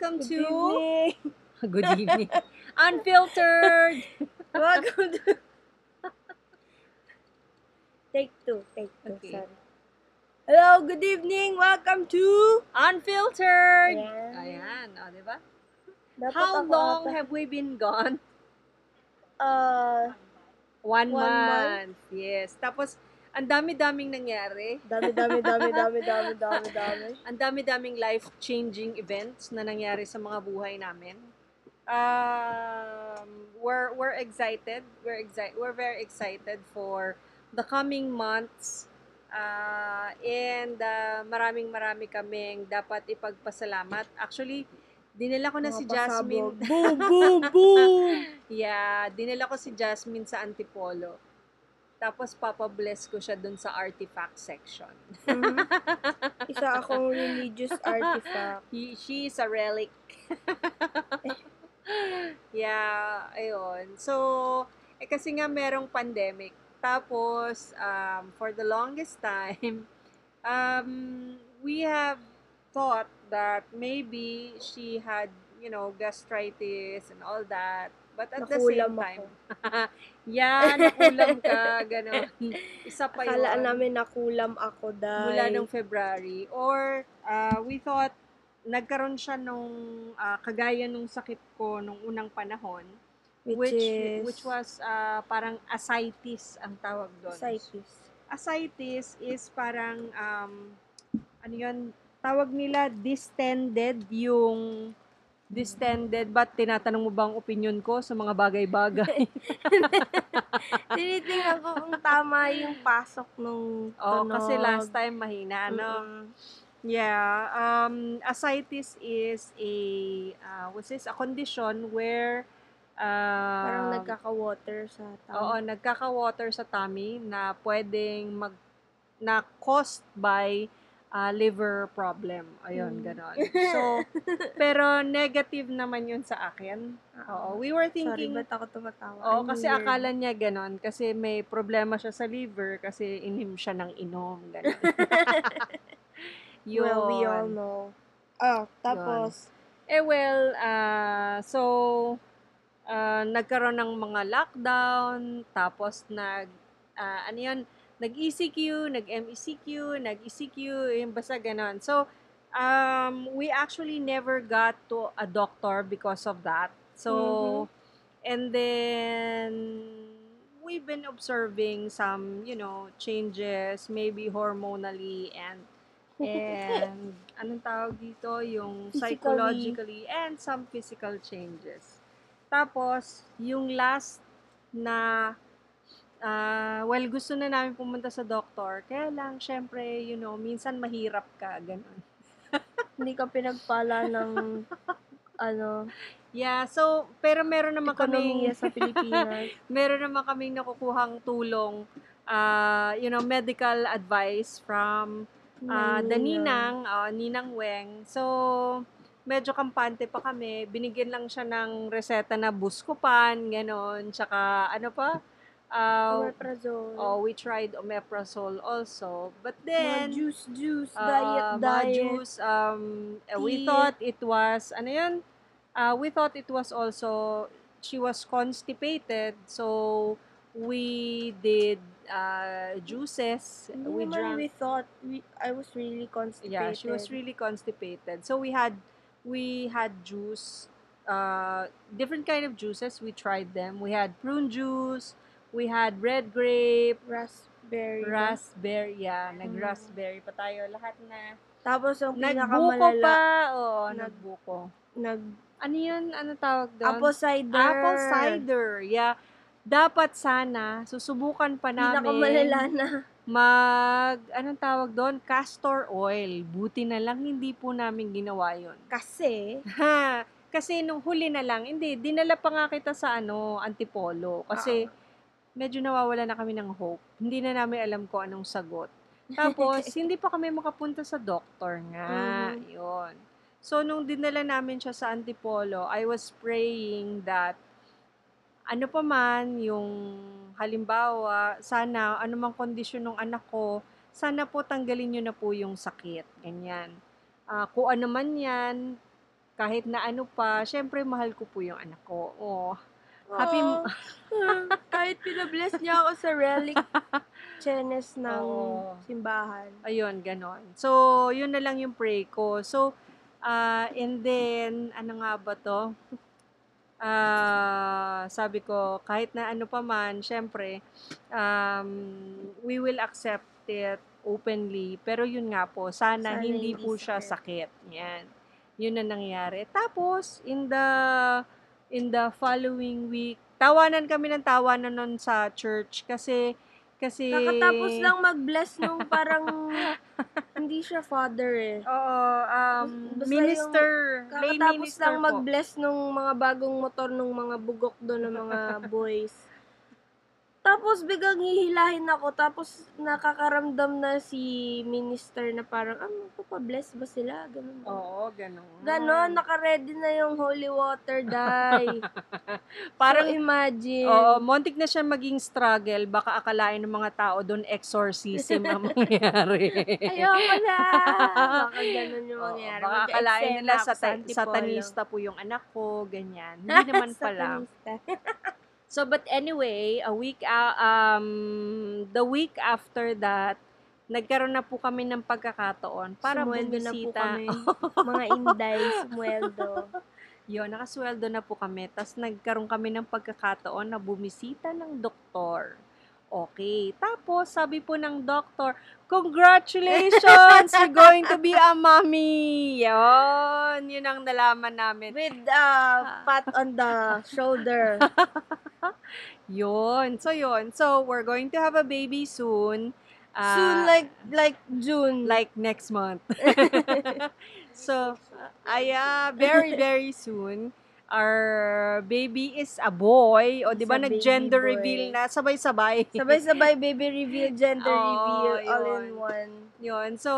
welcome Good to evening. Good evening. Unfiltered. Welcome to... take two. Take two. Okay. Sorry. Hello, good evening. Welcome to... Unfiltered. Ayan. Ayan, oh, ba? Dapat How long ata- have we been gone? Uh, One, One month. Yes. Tapos, ang dami-daming nangyari. dami, dami, dami, dami, dami, dami, dami. Ang dami-daming life-changing events na nangyari sa mga buhay namin. Um, we're we're excited. We're excited. We're very excited for the coming months. Uh, and uh, maraming marami kaming dapat ipagpasalamat. Actually, dinala ko na Mga si Jasmine. pasabog. Boom, boom, boom. Yeah, dinala ko si Jasmine sa Antipolo. Tapos papabless ko siya dun sa artifact section. Mhm. Isa akong religious artifact. He, she is a relic. yeah, ayun. So, eh kasi nga merong pandemic. Tapos, um, for the longest time, um, we have thought that maybe she had, you know, gastritis and all that. But at the same Nakulam time, yeah, nakulam ka, gano'n. Isa pa yun. Akalaan namin nakulam ako dahil... mula nung February. Or, uh, we thought, nagkaroon siya nung, uh, kagaya nung sakit ko nung unang panahon, which, which, is... which was uh, parang ascites ang tawag doon. Ascites. Ascites is parang, um, ano yun, tawag nila distended yung distended, but tinatanong mo ba ang opinion ko sa mga bagay-bagay? Tinitingnan ko kung tama yung pasok nung tunog. kasi last time mahina, no? Mm-mm. Yeah, um, ascites is a uh, what's this? A condition where uh, Parang nagkaka-water sa tao. Oo, nagkaka-water sa tummy na pwedeng mag na caused by uh, liver problem. Ayun, Mm. ganon. So, pero negative naman yun sa akin. Oo, we were Sorry, thinking ba't ako tumatawa? Oo, I'm kasi weird. akala niya ganon kasi may problema siya sa liver kasi inim siya ng inom, ganon. Well, we all Yun. know. Oh, tapos, Eh well, ah, so ah, nagkaroon ng mga lockdown, tapos nag ah, ano 'yun, nag-ECQ, nag-MECQ, nag-ECQ, yung basta ganon. So um, we actually never got to a doctor because of that. So Mhm. and then we've been observing some, you know, changes maybe hormonally and and anong tawag dito yung Physically. psychologically and some physical changes. Tapos yung last na ah, well gusto na namin pumunta sa doctor kaya lang syempre you know minsan mahirap ka ganun. hindi ka pinagpala ng ano, Yeah, so pero meron naman ekonomiya sa Pilipinas. meron naman kaming nakukuhang tulong ah, you know medical advice from Ah, the Ninang, ah, Ninang Weng. So, medyo kampante pa kami. Binigyan lang siya ng reseta na buscopan, ganon. Tsaka, ano pa? Uh, Omeprazole. oh, we tried omeprazole also. But mga then, juice, juice, ah, diet, mga diet. juice, um, eh, we thought it was, ano yun? Ah, we thought it was also, she was constipated. So, we did uh, juices. Hindi we drank we thought, we, I was really constipated. Yeah, she was really constipated. So we had we had juice, uh, different kind of juices. We tried them. We had prune juice. We had red grape, Raspberry. raspberry. Yeah, Mm. nag-raspberry pa tayo. Lahat na. Tapos yung Nagbuko pinakamalala, pa. Oo, Nag- nagbuko. nag Ano yun? Ano tawag doon? apple cider. Apple cider. Yeah. Dapat sana, susubukan pa namin Pinakamalala na. mag, anong tawag doon? Castor oil. Buti na lang hindi po namin ginawa yun. Kasi, Ha, kasi nung huli na lang, hindi, dinala pa nga kita sa ano, Antipolo. Kasi medyo nawawala na kami ng hope. Hindi na namin alam kung anong sagot. Tapos, hindi pa kami makapunta sa doktor nga. Mhm. Yun. So, nung dinala namin siya sa Antipolo, I was praying that ano pa man yung halimbawa, sana anumang kondisyon ng anak ko, sana po tanggalin nyo na po yung sakit. Ganyan. Ah, kung ano man yan, kahit na ano pa, syempre mahal ko po yung anak ko. Oh, Happy Oo. Kahit pinabless niya ako sa relic chenes ng Oo. simbahan. Ayun, ganon. So, yun na lang yung pray ko. So, ah and then, ano nga ba to? Ah, sabi ko, kahit na ano pa man, syempre, um, we will accept it openly. Pero yun nga po, sana, Sana hindi, hindi po siya sakit. Yan. Yun na nangyari. Tapos, in the, in the following week, tawanan kami ng tawanan nun sa church kasi, kasi... Kakatapos lang mag-bless nung parang hindi siya father eh. Oo, um, Basta minister, lay Kakatapos minister lang po. mag-bless nung mga bagong motor nung mga bugok doon ng mga boys. Tapos biglang hihilahin ako, tapos nakakaramdam na si minister na parang, ah, magpapabless ba sila? Ganun? Oo, ganun. Ganon, nakaredy na yung holy water, dai. Parang, so, imagine. oo, montik na siya maging struggle. Baka akalain ng mga tao doon exorcism ang mangyari. Ayoko na. Baka ganun yung Oo, mangyari. baka akalain nila ako sa sa Antipolo. satanista po yung anak ko, ganyan. Hindi naman pala. Satanista. So, but anyway, a week, a- um, the week after that, nagkaroon na po kami ng pagkakataon para Sumweldo na po bumisita. kami. Mga inday, sumweldo. Yun, nakasweldo na po kami. Tapos nagkaroon kami ng pagkakataon na bumisita ng doktor. Okay. Tapos, sabi po ng doktor, Congratulations! You're going to be a mommy! Yun, yun ang nalaman namin. With a pat on the shoulder. Yun. So, yun. So, we're going to have a baby soon. Ah, Soon, like, like June. like next month. so, aya, very, very soon. Our baby is a boy. O, di ba, nag-gender reveal na sabay-sabay. Sabay-sabay baby reveal, gender Oo, reveal, all in yun. one. Yun. So,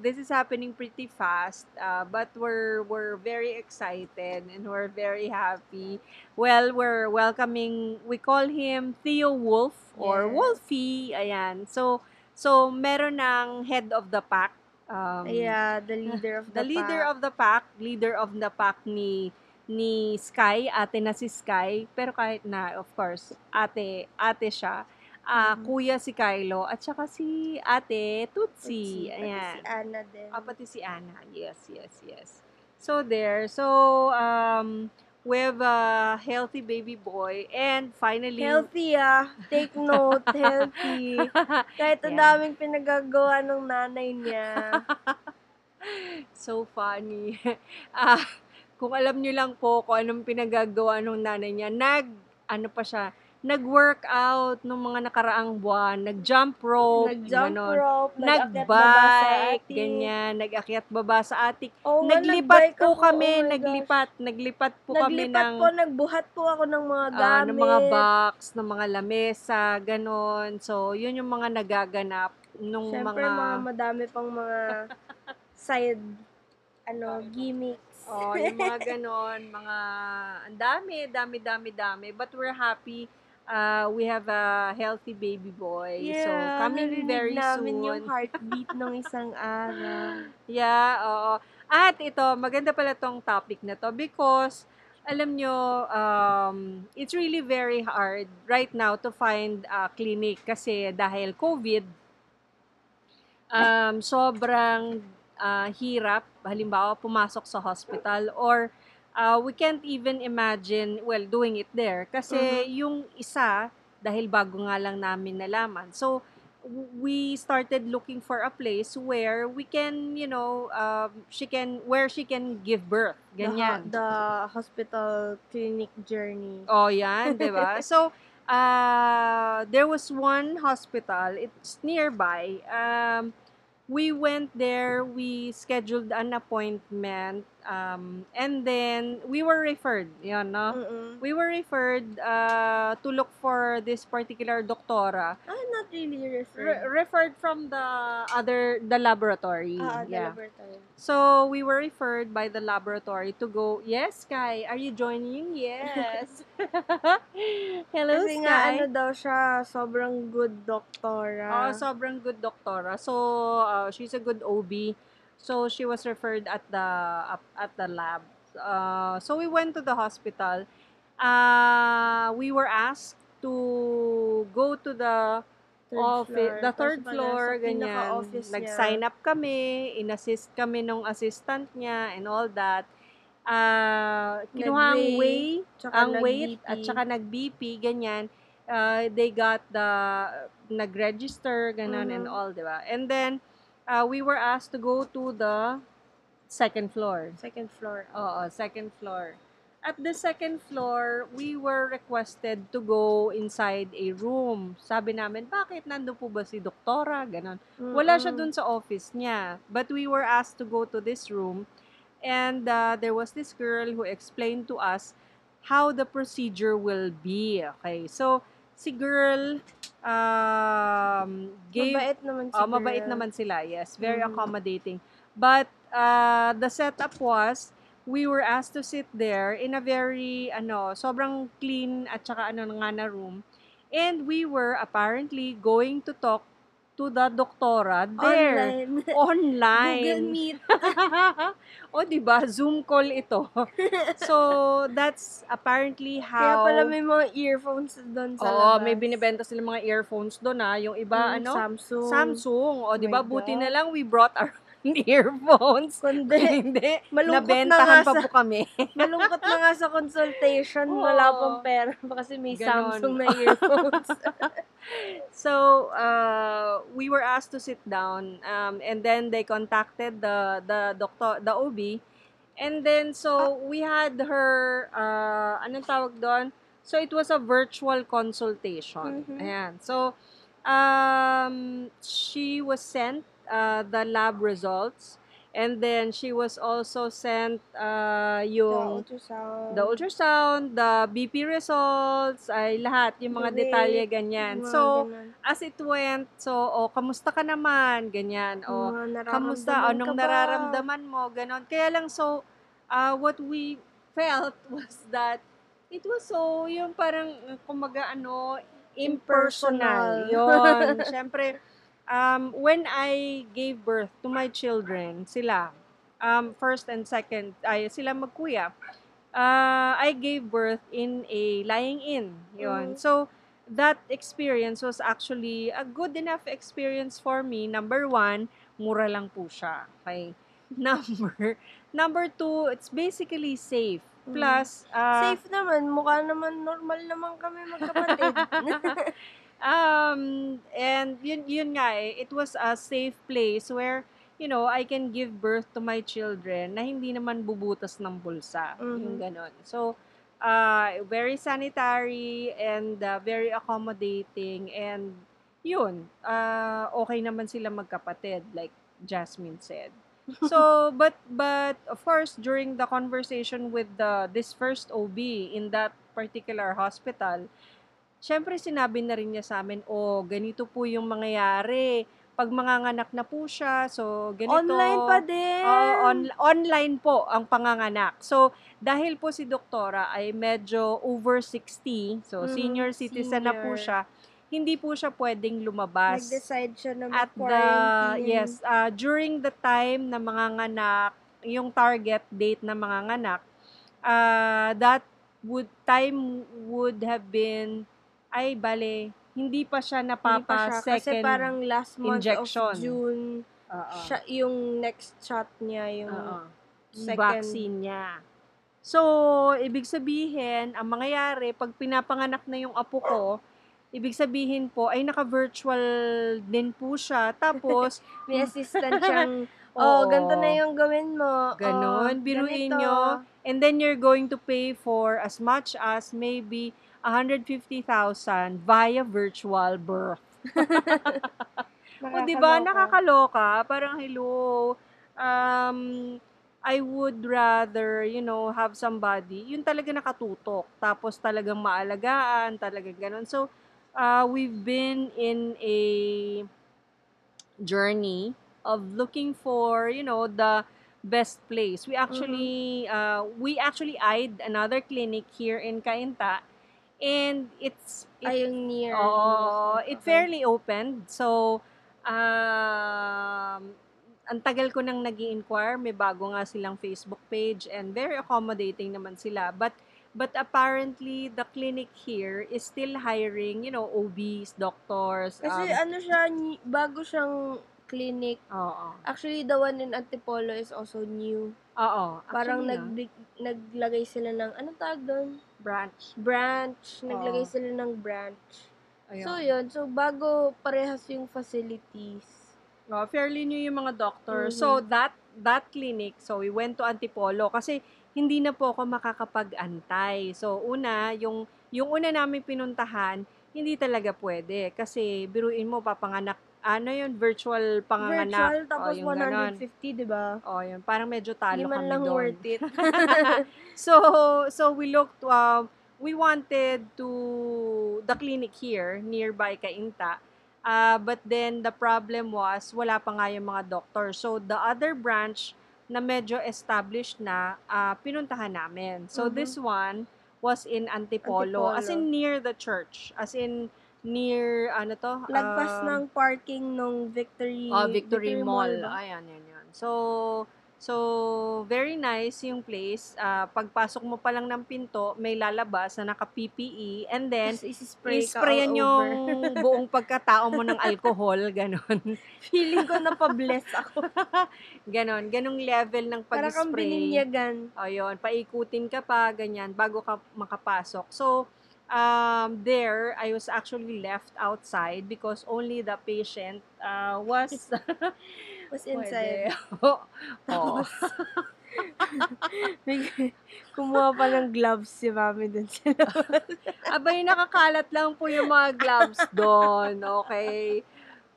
this is happening pretty fast. uh, but we're, we're very excited and we're very happy. Well, we're welcoming, we call him Theo Wolf or Yes. Wolfie. Ayan. So, so meron ng head of the pack. Um, Yeah, the leader of the, the leader pack. of the pack, leader of the pack ni ni Sky, ate na si Sky, pero kahit na, of course, ate, ate siya, ah Mhm. kuya si Kylo, at saka si ate Tutsi. Tutsi, pati si Anna din. Ah, pati si Anna. Yes, yes, yes. So there. So, um, we have a healthy baby boy. And finally, Healthy ah. Take note, healthy. Kahit ang Yeah. daming pinagagawa ng nanay niya. so funny. ah, kung alam niyo lang po kung anong pinagagawa ng nanay niya, nag, ano pa siya, nag-workout nung mga nakaraang buwan, nag-jump rope, Nag-jump ganon. rope, nag-akyat baba sa Nag-bike, ganyan, nag-akyat baba sa atik. Nga, naglipat po ako, kami, oh my gosh. naglipat, naglipat po kami Naglipat ng, po, nagbuhat po ako ng mga gamit. ng mga box, ng mga lamesa, ganon. So, yun yung mga nagaganap nung Siyempre, mga, mga madami pang mga side ano, gimmicks. Oh, yung mga ganon, mga, ang dami, dami, dami, dami. But we're happy, uh, we have a healthy baby boy. so, coming very namin soon. yung heartbeat ng isang araw. Yeah, oo. At ito, maganda pala tong topic na to because alam nyo, um, it's really very hard right now to find a clinic kasi dahil COVID, um, sobrang ah, hirap, halimbawa, pumasok sa hospital or ah, we can't even imagine, well, doing it there. Kasi yung isa, dahil bago nga lang namin nalaman. So, we started looking for a place where we can, you know, um, she can, where she can give birth. The, Ganyan. the hospital clinic journey. Oh, yan, di ba? So, uh, there was one hospital, it's nearby. Um, we went there, we scheduled an appointment, um, and then we were referred, yun, no? Mm-mm. We were referred uh, to look for this particular doctora. Ah, not really Re- referred. referred from the other, the laboratory. Ah, the yeah. laboratory. So, we were referred by the laboratory to go, yes, Sky, are you joining? Yes. Hello, Kasi Sky. nga, ano daw siya, sobrang good Oh, doktora. sobrang good doktora. So, uh, she's a good OB. So she was referred at the up at the lab. Uh, so we went to the hospital. Uh, we were asked to go to the office, the third pala floor, ganyan. Nag-sign up kami, in-assist kami nung assistant niya and all that. Ah, kinuha ang way, ang weight, at saka nag-BP, ganyan. Uh, they got the, nag-register, ganun and Mhm. all, di ba? And then, uh, we were asked to go to the second floor. second floor. Oo, second floor. At the second floor, we were requested to go inside a room. Sabi namin, bakit nando po ba si doktora? Ganon. Wala siya dun sa office niya. But we were asked to go to this room. And uh, there was this girl who explained to us how the procedure will be. Okay, so si girl um, gave Mabait naman si Oh, mabait girl. naman sila, yes. Very Mm. accommodating. But uh, the setup was, we were asked to sit there in a very, ano, sobrang clean at saka ano nga na room. And we were apparently going to talk to the doktora there. Online. Online. Google Meet. o, di ba? Zoom call ito. so, that's apparently Kaya how... pala may mga earphones doon sa Oo, labas. may binibenta sila mga earphones doon ah. Yung iba, Mm, ano? Samsung. Samsung. O, Oh di ba? my Buti God. na lang we brought our earphones. Kundi, Hindi. malungkot na nga pa sa, po kami. malungkot na nga sa consultation. Oo. Wala pang pera kasi may Ganon. Samsung na earphones. So, uh, we were asked to sit down. Um, and then they contacted the, the doctor, the OB. And then, so, we had her, uh, anong tawag doon? So, it was a virtual consultation. Mhm. Ayan. So, um, she was sent uh, the lab results. And then, she was also sent uh, the yung ultrasound. the ultrasound, the BP results, ay lahat, yung mga The detalye, ganyan. Mga So, ganun. as it went, so, oh, kamusta ka naman, ganyan. O, Mga kamusta, anong ka nararamdaman mo, ganon. Kaya lang, so, uh, what we felt was that it was so, yung parang, kumaga, ano, impersonal. Impersonal. Yun. Siyempre, um, when I gave birth to my children, sila, um, first and second, ay, sila magkuya, uh, I gave birth in a lying in. Yun. Mhm. So, that experience was actually a good enough experience for me. Number one, mura lang po siya. Okay? Number, number two, it's basically safe. Mm. Plus, uh, Safe naman. Mukha naman normal naman kami magkapatid. um, and yun, yun nga eh, it was a safe place where, you know, I can give birth to my children na hindi naman bubutas ng bulsa. Yung Mhm. ganon. So, uh, very sanitary and uh, very accommodating and yun, uh, okay naman sila magkapatid like Jasmine said. So, but but of course during the conversation with the this first OB in that particular hospital, syempre sinabi na rin niya sa amin, oh, ganito po yung mangyayari. Pag manganganak na po siya, so ganito. Online pa din. Oo, on- online po ang panganganak. So, dahil po si doktora ay medyo over 60, so Mhm, senior citizen na po senior. siya, hindi po siya pwedeng lumabas Nag-decide siya na at the yes uh, during the time na manganganak yung target date na manganganak uh, that would time would have been ay bale hindi pa siya Hindi napapa pa siya. Kasi second parang last month injection. of June, Oo. siya, yung next shot niya, yung Oo. second. vaccine niya. So, ibig sabihin, ang mangyayari, pag pinapanganak na yung apo ko, ibig sabihin po, ay naka-virtual din po siya. Tapos, may assistant siyang, oh, ganito na yung gawin mo. Ganon, oh, biruin ganito." nyo. and then you're going to pay for as much as maybe 150,000 via virtual birth. O, di ba? Nakakaloka. Parang, hello, um, I would rather, you know, have somebody, yun talaga nakatutok. Tapos talagang maalagaan, talagang ganun. So, uh, we've been in a journey of looking for, you know, the best place. We actually, uh, we actually eyed another clinic here in Cainta, and it's, it Ay, yung near. Oo, it Okay. fairly opened. So, um, ang tagal ko nang nag inquire may bago nga silang Facebook page and very accommodating naman sila. But but apparently the clinic here is still hiring, you know, OBs, doctors. Kasi um, ano siya, bago siyang clinic. oo. Actually, the one in Antipolo is also new. Oo. Parang nag, naglagay sila ng, anong tawag doon? Branch. Branch. Oo. Naglagay sila ng branch. Ayun. So, yun. So, bago parehas yung facilities. Oh, fairly new yung mga doctor. Mhm. So that that clinic, so we went to Antipolo kasi hindi na po ako makakapag-antay. So una, yung yung una namin pinuntahan, hindi talaga pwede kasi biruin mo papanganak ano yun, virtual panganganak. Virtual, tapos yung ganon. 150, di ba? Oh, yun. Parang medyo talo Hindi man kami lang doon. worth it. so so we looked uh, we wanted to the clinic here nearby Kainta uh, but then the problem was wala pa nga yung mga doctor so the other branch na medyo established na uh, pinuntahan namin so Mhm. this one was in Antipolo, as in Antipolo. near the church as in near ano to Lagpas um, ng parking nung Victory, Oh, Victory, Mall. ba? Ayan, yan, yan. So, so very nice yung place. Ah, pagpasok mo pa lang ng pinto, may lalabas na naka-PPE and then isi-spray i-sprayan yung buong pagkatao mo ng alcohol, ganon. Feeling ko na pa-bless ako. ganon, ganong level ng Para kang pag-spray. bininyagan. Ayun, paikutin ka pa, ganyan, bago ka makapasok. So, um, there, I was actually left outside because only the patient uh, was Was inside. Oo. May- Kumuha pa ng gloves si mami dun sa labas. Abay, nakakalat lang po yung mga gloves doon. Okay.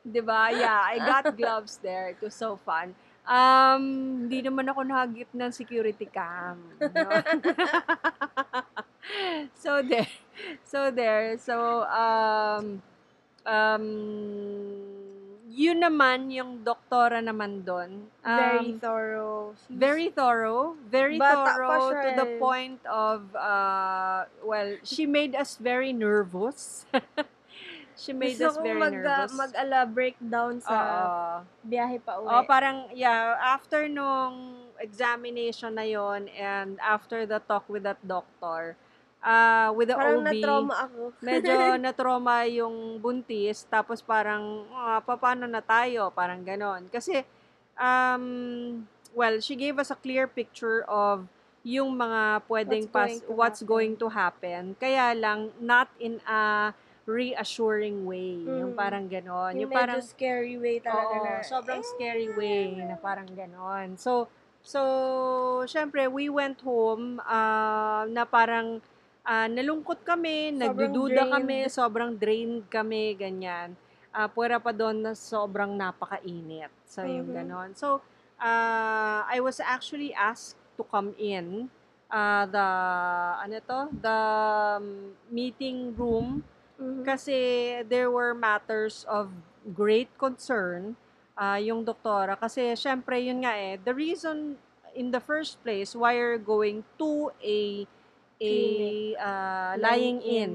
'Di ba? Yeah, I got gloves there. It was so fun. Um, hindi naman ako nahagip ng security cam. No? so there. So there. So, um, um, yun naman, yung doktora naman doon. Um, Very thorough. She's- very thorough, very Bata thorough to the eh. point of uh well, she made us very nervous. she made Gusto us very mag, nervous. mag-ala breakdown sa Oo. biyahe pa uwi. Oh, parang yeah, after nung examination na yon and after the talk with that doctor, uh with the parang OB, na-trauma ako. medyo na-trauma yung buntis, tapos parang, ah, paano na tayo? Parang ganon. Kasi, um, well, she gave us a clear picture of yung mga pwedeng What's going pas- to what's happen. going to happen. Kaya lang, not in a reassuring way. Yung Mm. parang ganon. yung Yung, parang, scary way talaga Oo, na. eh. sobrang scary way na parang ganon. So, so, syempre, we went home ah, na parang ah, nalungkot kami, Sobrang nagdududa drained. kami, sobrang drained kami, ganyan. Ah, puwera pa doon na sobrang napakainit. So, yung Mhm. ganon. So, ah, I was actually asked to come in ah, the, ano to, the um, meeting room Mhm. kasi there were matters of great concern ah, yung doktora. Kasi syempre yun nga eh, the reason in the first place why you're going to a a lying Lying in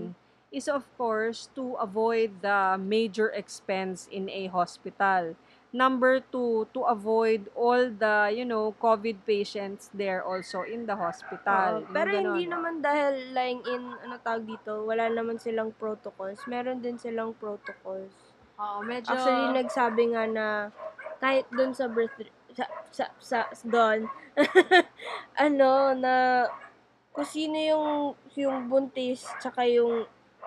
is of course to avoid the major expense in a hospital. Number two, to avoid all the, you know, COVID patients there also in the hospital. Yung pero hindi ganon. naman dahil lying in, ano tawag dito, wala naman silang protocols. Meron din silang protocols. Oo, medyo... Actually, nagsabi nga na kahit doon sa birth sa sa, sa doon ano na kung sino yung yung buntis tsaka yung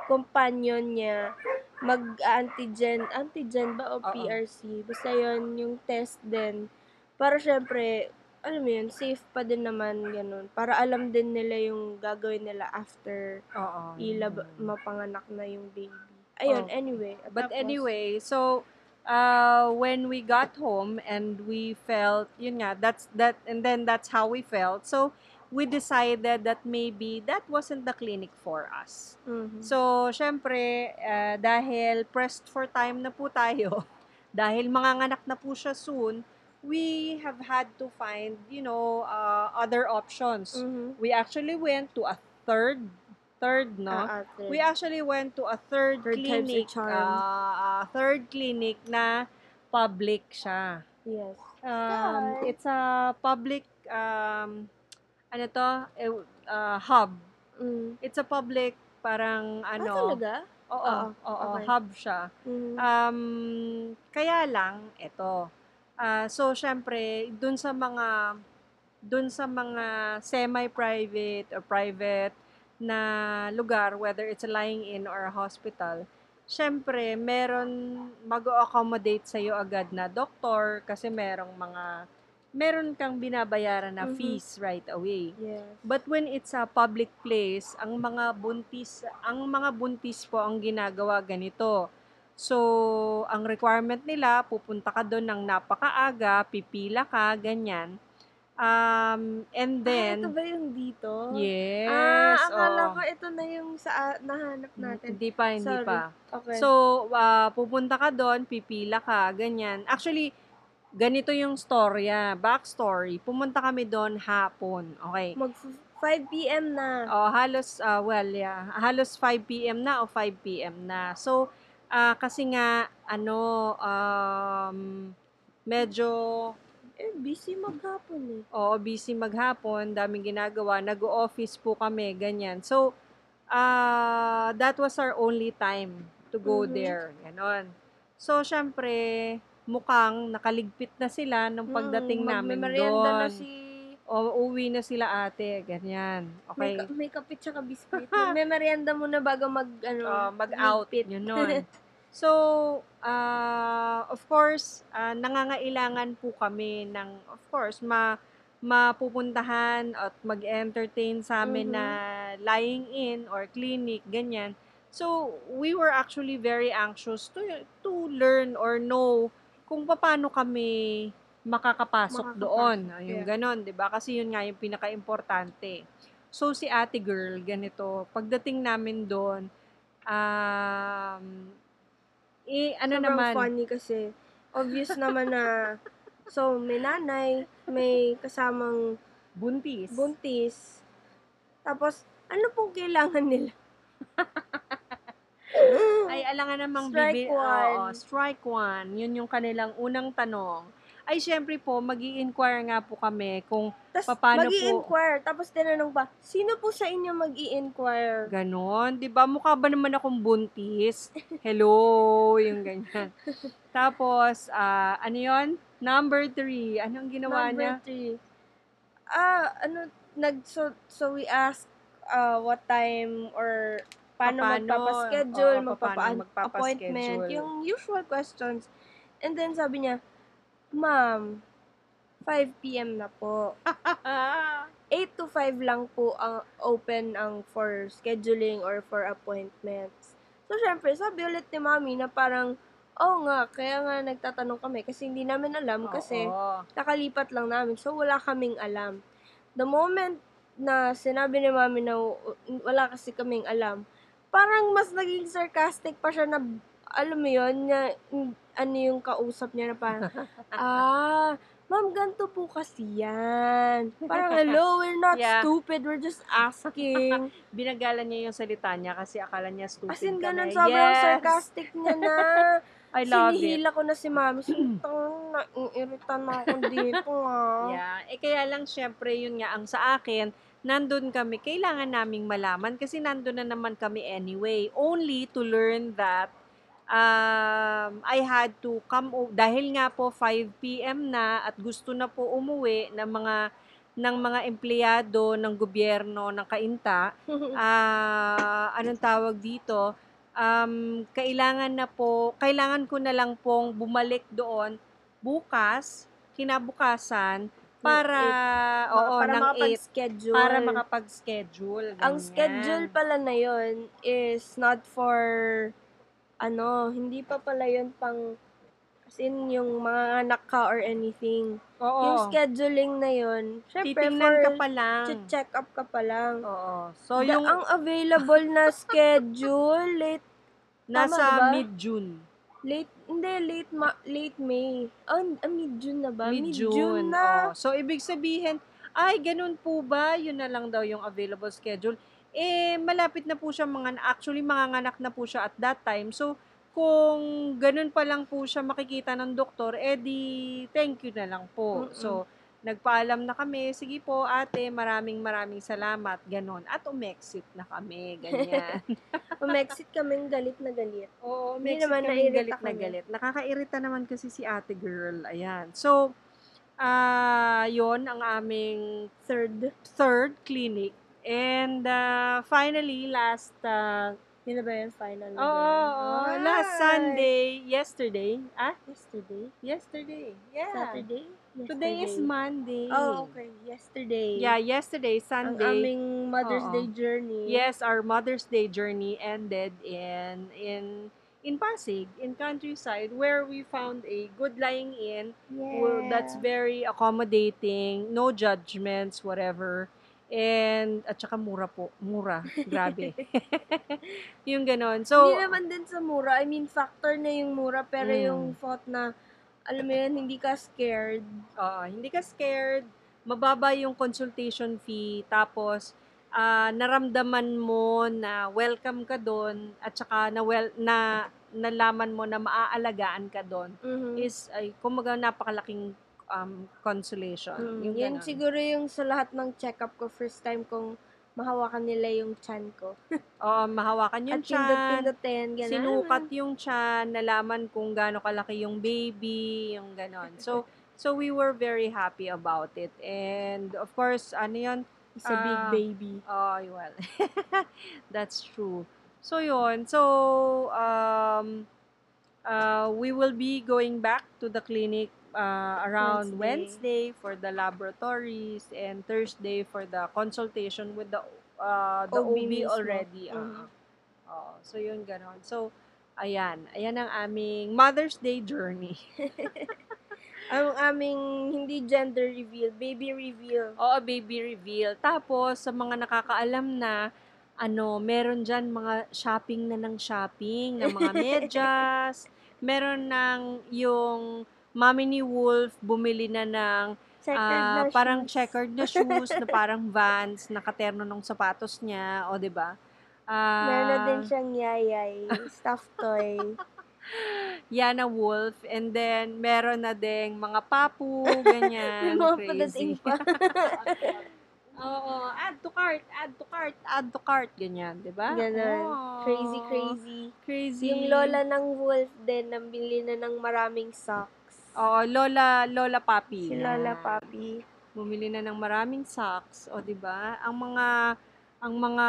companion niya mag-antigen antigen ba o Oo. PRC basta yon yung test din para syempre alam mo yun, safe pa din naman ganun. Para alam din nila yung gagawin nila after Oo. ilab mapanganak na yung baby. Ayun, Oh. anyway. But tapos- anyway, so uh, when we got home and we felt, yun nga, that's that, and then that's how we felt. So we decided that maybe that wasn't the clinic for us. Mhm. So, syempre, uh, dahil pressed for time na po tayo, dahil manganganak na po siya soon, we have had to find, you know, uh, other options. Mhm. We actually went to a third, third, no? Ah, ate. We actually went to a third, Third clinic, ah, ah, third clinic na public siya. Yes. Um, it's a public, um, ano to, uh, hub. Mm. It's a public, parang Ah, ano, talaga? oo, Oo, oo, okay. hub siya. Mm. Um, kaya lang, ito. Ah, so, syempre, dun sa mga, dun sa mga semi-private or private na lugar, whether it's a lying-in or a hospital, syempre, meron mag-accommodate sa'yo agad na doktor kasi merong mga, meron kang binabayaran na Mhm. fees right away. Yes. But when it's a public place, ang mga buntis, ang mga buntis po ang ginagawa ganito. So, ang requirement nila, pupunta ka doon ng napakaaga, pipila ka, ganyan. Um, and ah, ito then, ba yung dito? yes, ah, akala oo. ko ito na yung sa ah, nahanap natin. Hindi pa, hindi Sorry. pa. Okay. So, ah, pupunta ka doon, pipila ka, ganyan. Actually, ganito yung storya, backstory. Pumunta kami doon hapon, okay? Mag 5 p.m. na. Oh, halos, ah, well, yeah. Halos 5 p.m. na o 5 p.m. na. So, ah, kasi nga, ano, um, medyo, Eh, busy maghapon eh. oo, busy maghapon, daming ginagawa, nag-office po kami, ganyan. So, ah, that was our only time to go Mhm. there, ganon. So, syempre, mukhang nakaligpit na sila nung pagdating Mm, namin magmemerienda na doon. si... O, uwi na sila ate, ganyan. May, Okay. ka- may kape tsaka biscuit. may merienda muna bago mag, ano, uh, mag-out, yun nun. So, uh, of course, uh, nangangailangan po kami ng, of course, ma mapupuntahan at mag-entertain sa amin Mhm. na lying in or clinic, ganyan. So, we were actually very anxious to to learn or know kung paano kami makakapasok Makakapasok, doon. Yung yeah. ganon, 'di ba? Kasi yun nga yung pinaka-importante. So, si ate girl, ganito, pagdating namin doon, um, eh, ano Sobrang naman, funny kasi, obvious naman na, so, may nanay, may kasamang buntis. buntis, tapos, ano pong kailangan nila? Ay, alangan namang Strike bibi- one. Oo, strike one. Yun yung kanilang unang tanong. Ay, syempre po, mag inquire nga po kami kung Tapos, Paano mag po? inquire tapos tinanong pa, sino po sa inyo mag inquire ganon. Di ba? Mukha ba naman akong buntis? Hello, yung ganyan. Tapos, ah, ano yon Number three. Anong ginawa Number niya? three. Ah, ano, nag, so, so we ask uh, what time or paano, Paano? magpapaschedule, paano magpapa-appointment, magpapaschedule. yung usual questions. And then sabi niya, Ma'am, 5 p.m. na po. 8 to 5 lang po ang open ang for scheduling or for appointments. So, syempre, sabi ulit ni Mami na parang, oh nga, kaya nga nagtatanong kami kasi hindi namin alam kasi Oo. kakalipat lang namin. So, wala kaming alam. The moment na sinabi ni Mami na wala kasi kaming alam, parang mas naging sarcastic pa siya na, alam mo yun, na, ano yung kausap niya na parang, ah, ma'am, ganito po kasi yan. Parang, hello, we're not Yeah. stupid, we're just asking. Binagalan niya yung salita niya kasi akala niya stupid As in, ganun, sobrang Yes. sarcastic niya na. I love it. Sinihila ko na si Mami. Sintang, naiirita na ako dito, ah. Yeah. Eh, kaya lang, syempre, yun nga, ang sa akin, nandun kami, kailangan naming malaman kasi nandun na naman kami anyway. Only to learn that um, I had to come, o- dahil nga po 5 p.m. na at gusto na po umuwi ng mga ng mga empleyado ng gobyerno ng Kainta, ah anong tawag dito, um, kailangan na po, kailangan ko na lang pong bumalik doon bukas, kinabukasan, para, oo, para ng 8, makapag-schedule. para makapag-schedule. Ang ganyan. schedule pala na yon is not for, ano, hindi pa pala yun pang, as in, yung mga anak ka or anything. Oo. Yung scheduling na yun, syempre Titingnan for, ka pa lang. check up ka pa lang. Oo. So, The- yung ang available na schedule, late, nasa tama ba? mid-June. Late, hindi, late, ma, late May. Oh, ah, mid-June na ba? Mid-June. na. oo. So, ibig sabihin, ay, ganun po ba? Yun na lang daw yung available schedule. Eh, malapit na po siya mga, actually, mga anak na po siya at that time. So, kung ganun pa lang po siya makikita ng doktor, edi thank you na lang po. Mm-mm. So, nagpaalam na kami, sige po ate, maraming maraming salamat, ganon. At umexit na kami, ganyan. Umexit kaming galit na galit. Oo, umexit naman, kami galit na kami. galit. Nakakairita naman kasi si ate girl, ayan. So, ah yon ang aming Third. third clinic. And uh, finally, last uh, Yun na ba yung final? na Oo, ba? oo, last Ay! Sunday, yesterday, ah, Yesterday? yesterday, yeah. Saturday? Today is Yesterday. Monday. Oh, okay. Yesterday. Yeah, yesterday, Ang Sunday. aming Mother's Oo. Day journey. Yes, our Mother's Day journey ended in in in Pasig, in countryside, where we found a good lying in Yeah. well, that's very accommodating, no judgments, whatever. And, at saka mura po. Mura. Grabe. yung ganon. So, hindi naman din sa mura. I mean, factor na yung mura, pero Mm. yung thought na, alam mo yun, hindi ka scared. Oo, hindi ka scared, mababa yung consultation fee, tapos ah, naramdaman mo na welcome ka doon at saka na well na nalaman mo na maaalagaan ka doon Mhm. is ay kumaga napakalaking um, consolation. Mm, Yung yun ganon. siguro yung sa lahat ng check-up ko, first time kong mahawakan nila yung chan ko. Oo, mahawakan yung At tiyan, pindot-pindotin, gano'n. sinukat yung tiyan, nalaman kung gaano kalaki yung baby, yung ganon. So, so we were very happy about it. And of course, ano yun, It's a big Ah, baby. Oh, well. That's true. So, yun. So, um, uh, we will be going back to the clinic uh, around Wednesday. Wednesday. for the laboratories and Thursday for the consultation with the uh, the OB OB, already. ah. Mhm. Oh, so, yun ganon. So, ayan. Ayan ang aming Mother's Day journey. Ang aming hindi gender reveal, baby reveal. Oo, baby reveal. Tapos, sa mga nakakaalam na, ano, meron dyan mga shopping na ng shopping, ng mga medyas. meron ng yung mami ni Wolf bumili na ng Checkered ah, na parang shoes. checkered na shoes na parang Vans, nakaterno ng sapatos niya, o 'di ba? Ah, Meron na din siyang yayay, stuffed toy. Yana Wolf, and then meron na ding mga papu, ganyan, mga padating pa. Oo, add to cart, add to cart, add to cart, ganyan, di ba? Ganon. Oo. Crazy, crazy. Crazy. Yung lola ng wolf din, nabili na ng maraming socks. Oo, Lola, Lola Papi. Si Lola Papi. Bumili na ng maraming socks, o di ba? Ang mga ang mga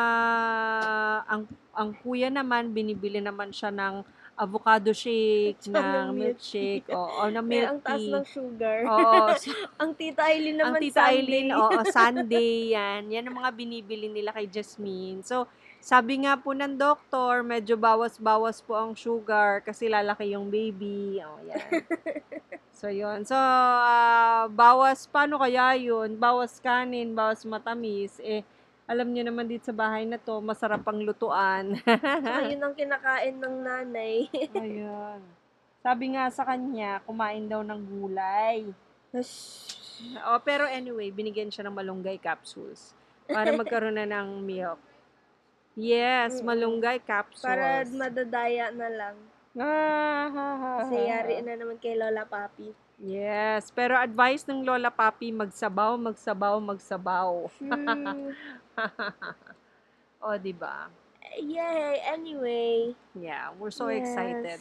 ang ang kuya naman binibili naman siya ng avocado shake, ng ng milk milkshake, o, o ng milk ang taas tea. ng sugar. Oo, so, ang tita Aileen ang naman Tita Sunday. Eileen, oo, Sunday, yan. Yan ang mga binibili nila kay Jasmine. So, sabi nga po ng doktor, medyo bawas-bawas po ang sugar kasi lalaki yung baby. Oh, yan. So, yun. So, ah, bawas, paano kaya yun? Bawas kanin, bawas matamis. Eh, alam niyo naman dito sa bahay na to, masarap ang lutuan. Tsaka yun ang kinakain ng nanay. Ayun. Sabi nga sa kanya, kumain daw ng gulay. Oh, pero anyway, binigyan siya ng malunggay capsules para magkaroon na ng milk. Yes, Mm-mm. malunggay capsules. Para madadaya na lang. Ah, Kasi yari na naman kay Lola Papi. Yes, pero advice ng Lola Papi, magsabaw, magsabaw, magsabaw. Hmm. O, di ba? Yay! Anyway. Yeah, we're so Yes. excited.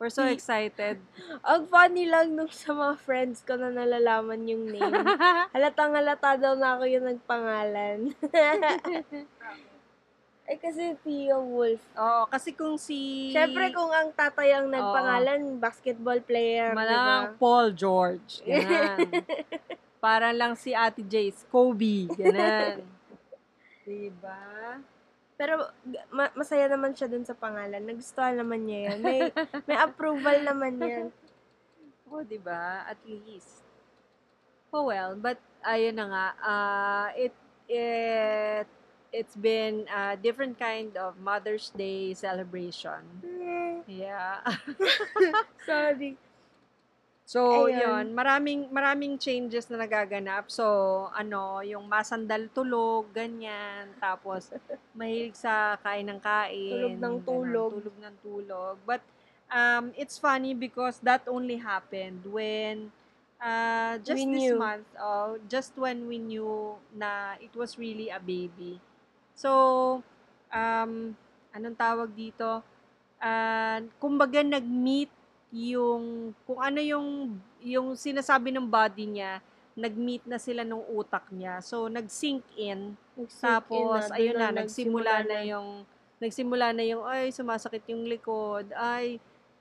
We're so excited. Ang funny lang nung sa mga friends ko na nalalaman yung name. Halatang halata daw na ako yung nagpangalan. Ay kasi Theo Wolf. Oo, kasi kung si... Siyempre kung ang tatay ang nagpangalan, basketball player, Malang diba? Paul George. Ganun. Para lang si Ate Jace, Kobe. Ganun. diba? Pero ma- masaya naman siya dun sa pangalan. Nagustuhan naman niya yan. May, may approval naman yan. O, diba? At least. Oh well, but ayun na nga. Uh, it, it, it's been a different kind of Mother's Day celebration. Yeah. Sorry. So, Ayun. yun, maraming maraming changes na nagaganap. So, ano, yung masandal tulog, ganyan. Tapos, mahilig sa kain ng kain. Tulog ng tulog. tulog ng tulog. But, um, it's funny because that only happened when uh, just We this knew. month, oh, just when we knew na it was really a baby. So, um, anong tawag dito? Uh, kumbaga nag-meet yung kung ano yung yung sinasabi ng body niya, nag-meet na sila nung utak niya. So, nag-sink in. Nag-sink in Tapos, na, ayun doon na, nagsimula na nagsimula yung, nagsimula na yung, ay, sumasakit yung likod, ay,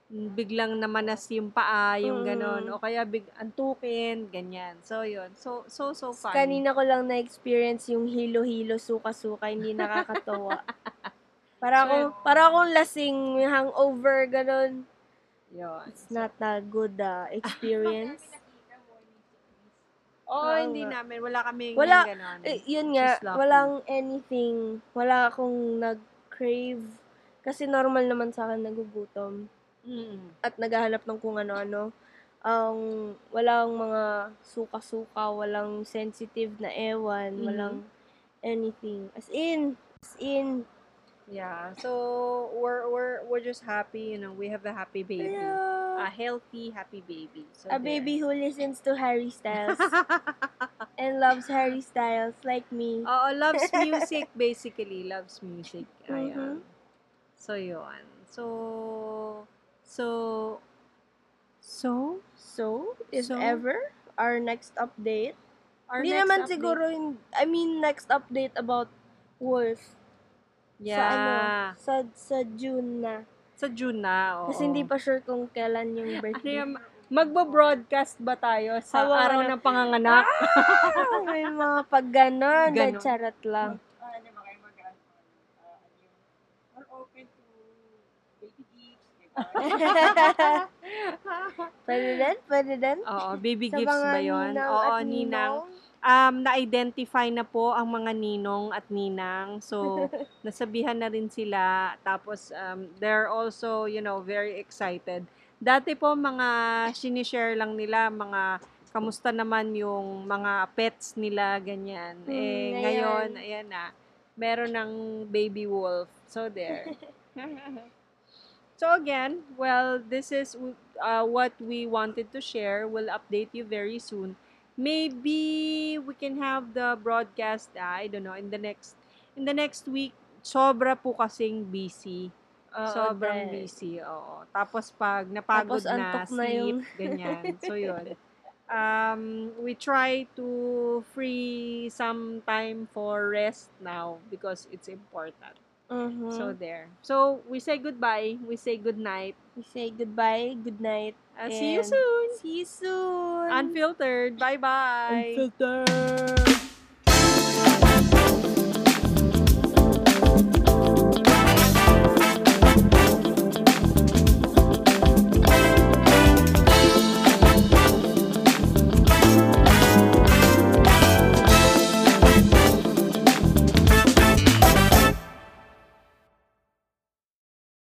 biglang namanas yung paa, yung Mm. ganon, o kaya big, antukin, ganyan. So, yun. So, so, so funny. Kanina ko lang na-experience yung hilo-hilo, suka-suka, hindi nakakatawa. para akong, para akong lasing, hangover, ganun. Yun. It's not a good uh, experience. Oo, Oo hindi nga. namin. Wala kaming Wala- ganon. Eh, yun nga, walang anything, wala akong nag-crave. Kasi normal naman sa akin nagugutom. Mm. At naghahanap ng kung ano-ano. Ang walang mga suka-suka, walang sensitive na ewan, Mhm. walang anything. As in, as in, Yeah. So, we're, we're, we're just happy, you know, we have a happy baby. yeah. A healthy, happy baby. So, a there. baby who listens to Harry Styles and loves Harry Styles like me. Oo, loves music basically. Loves music. Ayan. Mhm. So, yun. So, so, so, So, if So? ever, our next update, our Hindi next naman update- siguro, hin- I mean, next update about Wolf. Yeah. Sa ano, sa, sa June na. Sa June na, oo. Kasi hindi pa sure kung kailan yung Ano birthday. yung, magbo-broadcast ba tayo sa Hawa araw na- ng panganganak? Ah, may mga pag ganon, charot lang. Ah, hindi ba kayo mag ah, ano yung more open to baby gifts, diba? pwede din, pwede din. Oo, baby Sa gifts mga ba yun? ninang Oo, at ninang. Um, na-identify na po ang mga ninong at ninang. So, nasabihan na rin sila. Tapos, um, they're also, you know, very excited. Dati po, mga sinishare lang nila, mga kamusta naman yung mga pets nila, ganyan. Hmm, eh, ngayon. ngayon, ayan na, meron ng baby wolf. So, there. so, again, well, this is uh, what we wanted to share. We'll update you very soon. Maybe we can have the broadcast, I don't know, in the next in the next week. Sobra po kasing busy. Oo, Sobrang dahil- busy, oo. Tapos pag napagod Tapos na, antok na sleep, yung- ganyan. So, yun. Um, we try to free some time for rest now because it's important. Mhm. So, there. So, we say goodbye. We say good night. we say goodbye, good night. Uh, see you soon. See you soon. Unfiltered. Bye-bye. Unfiltered.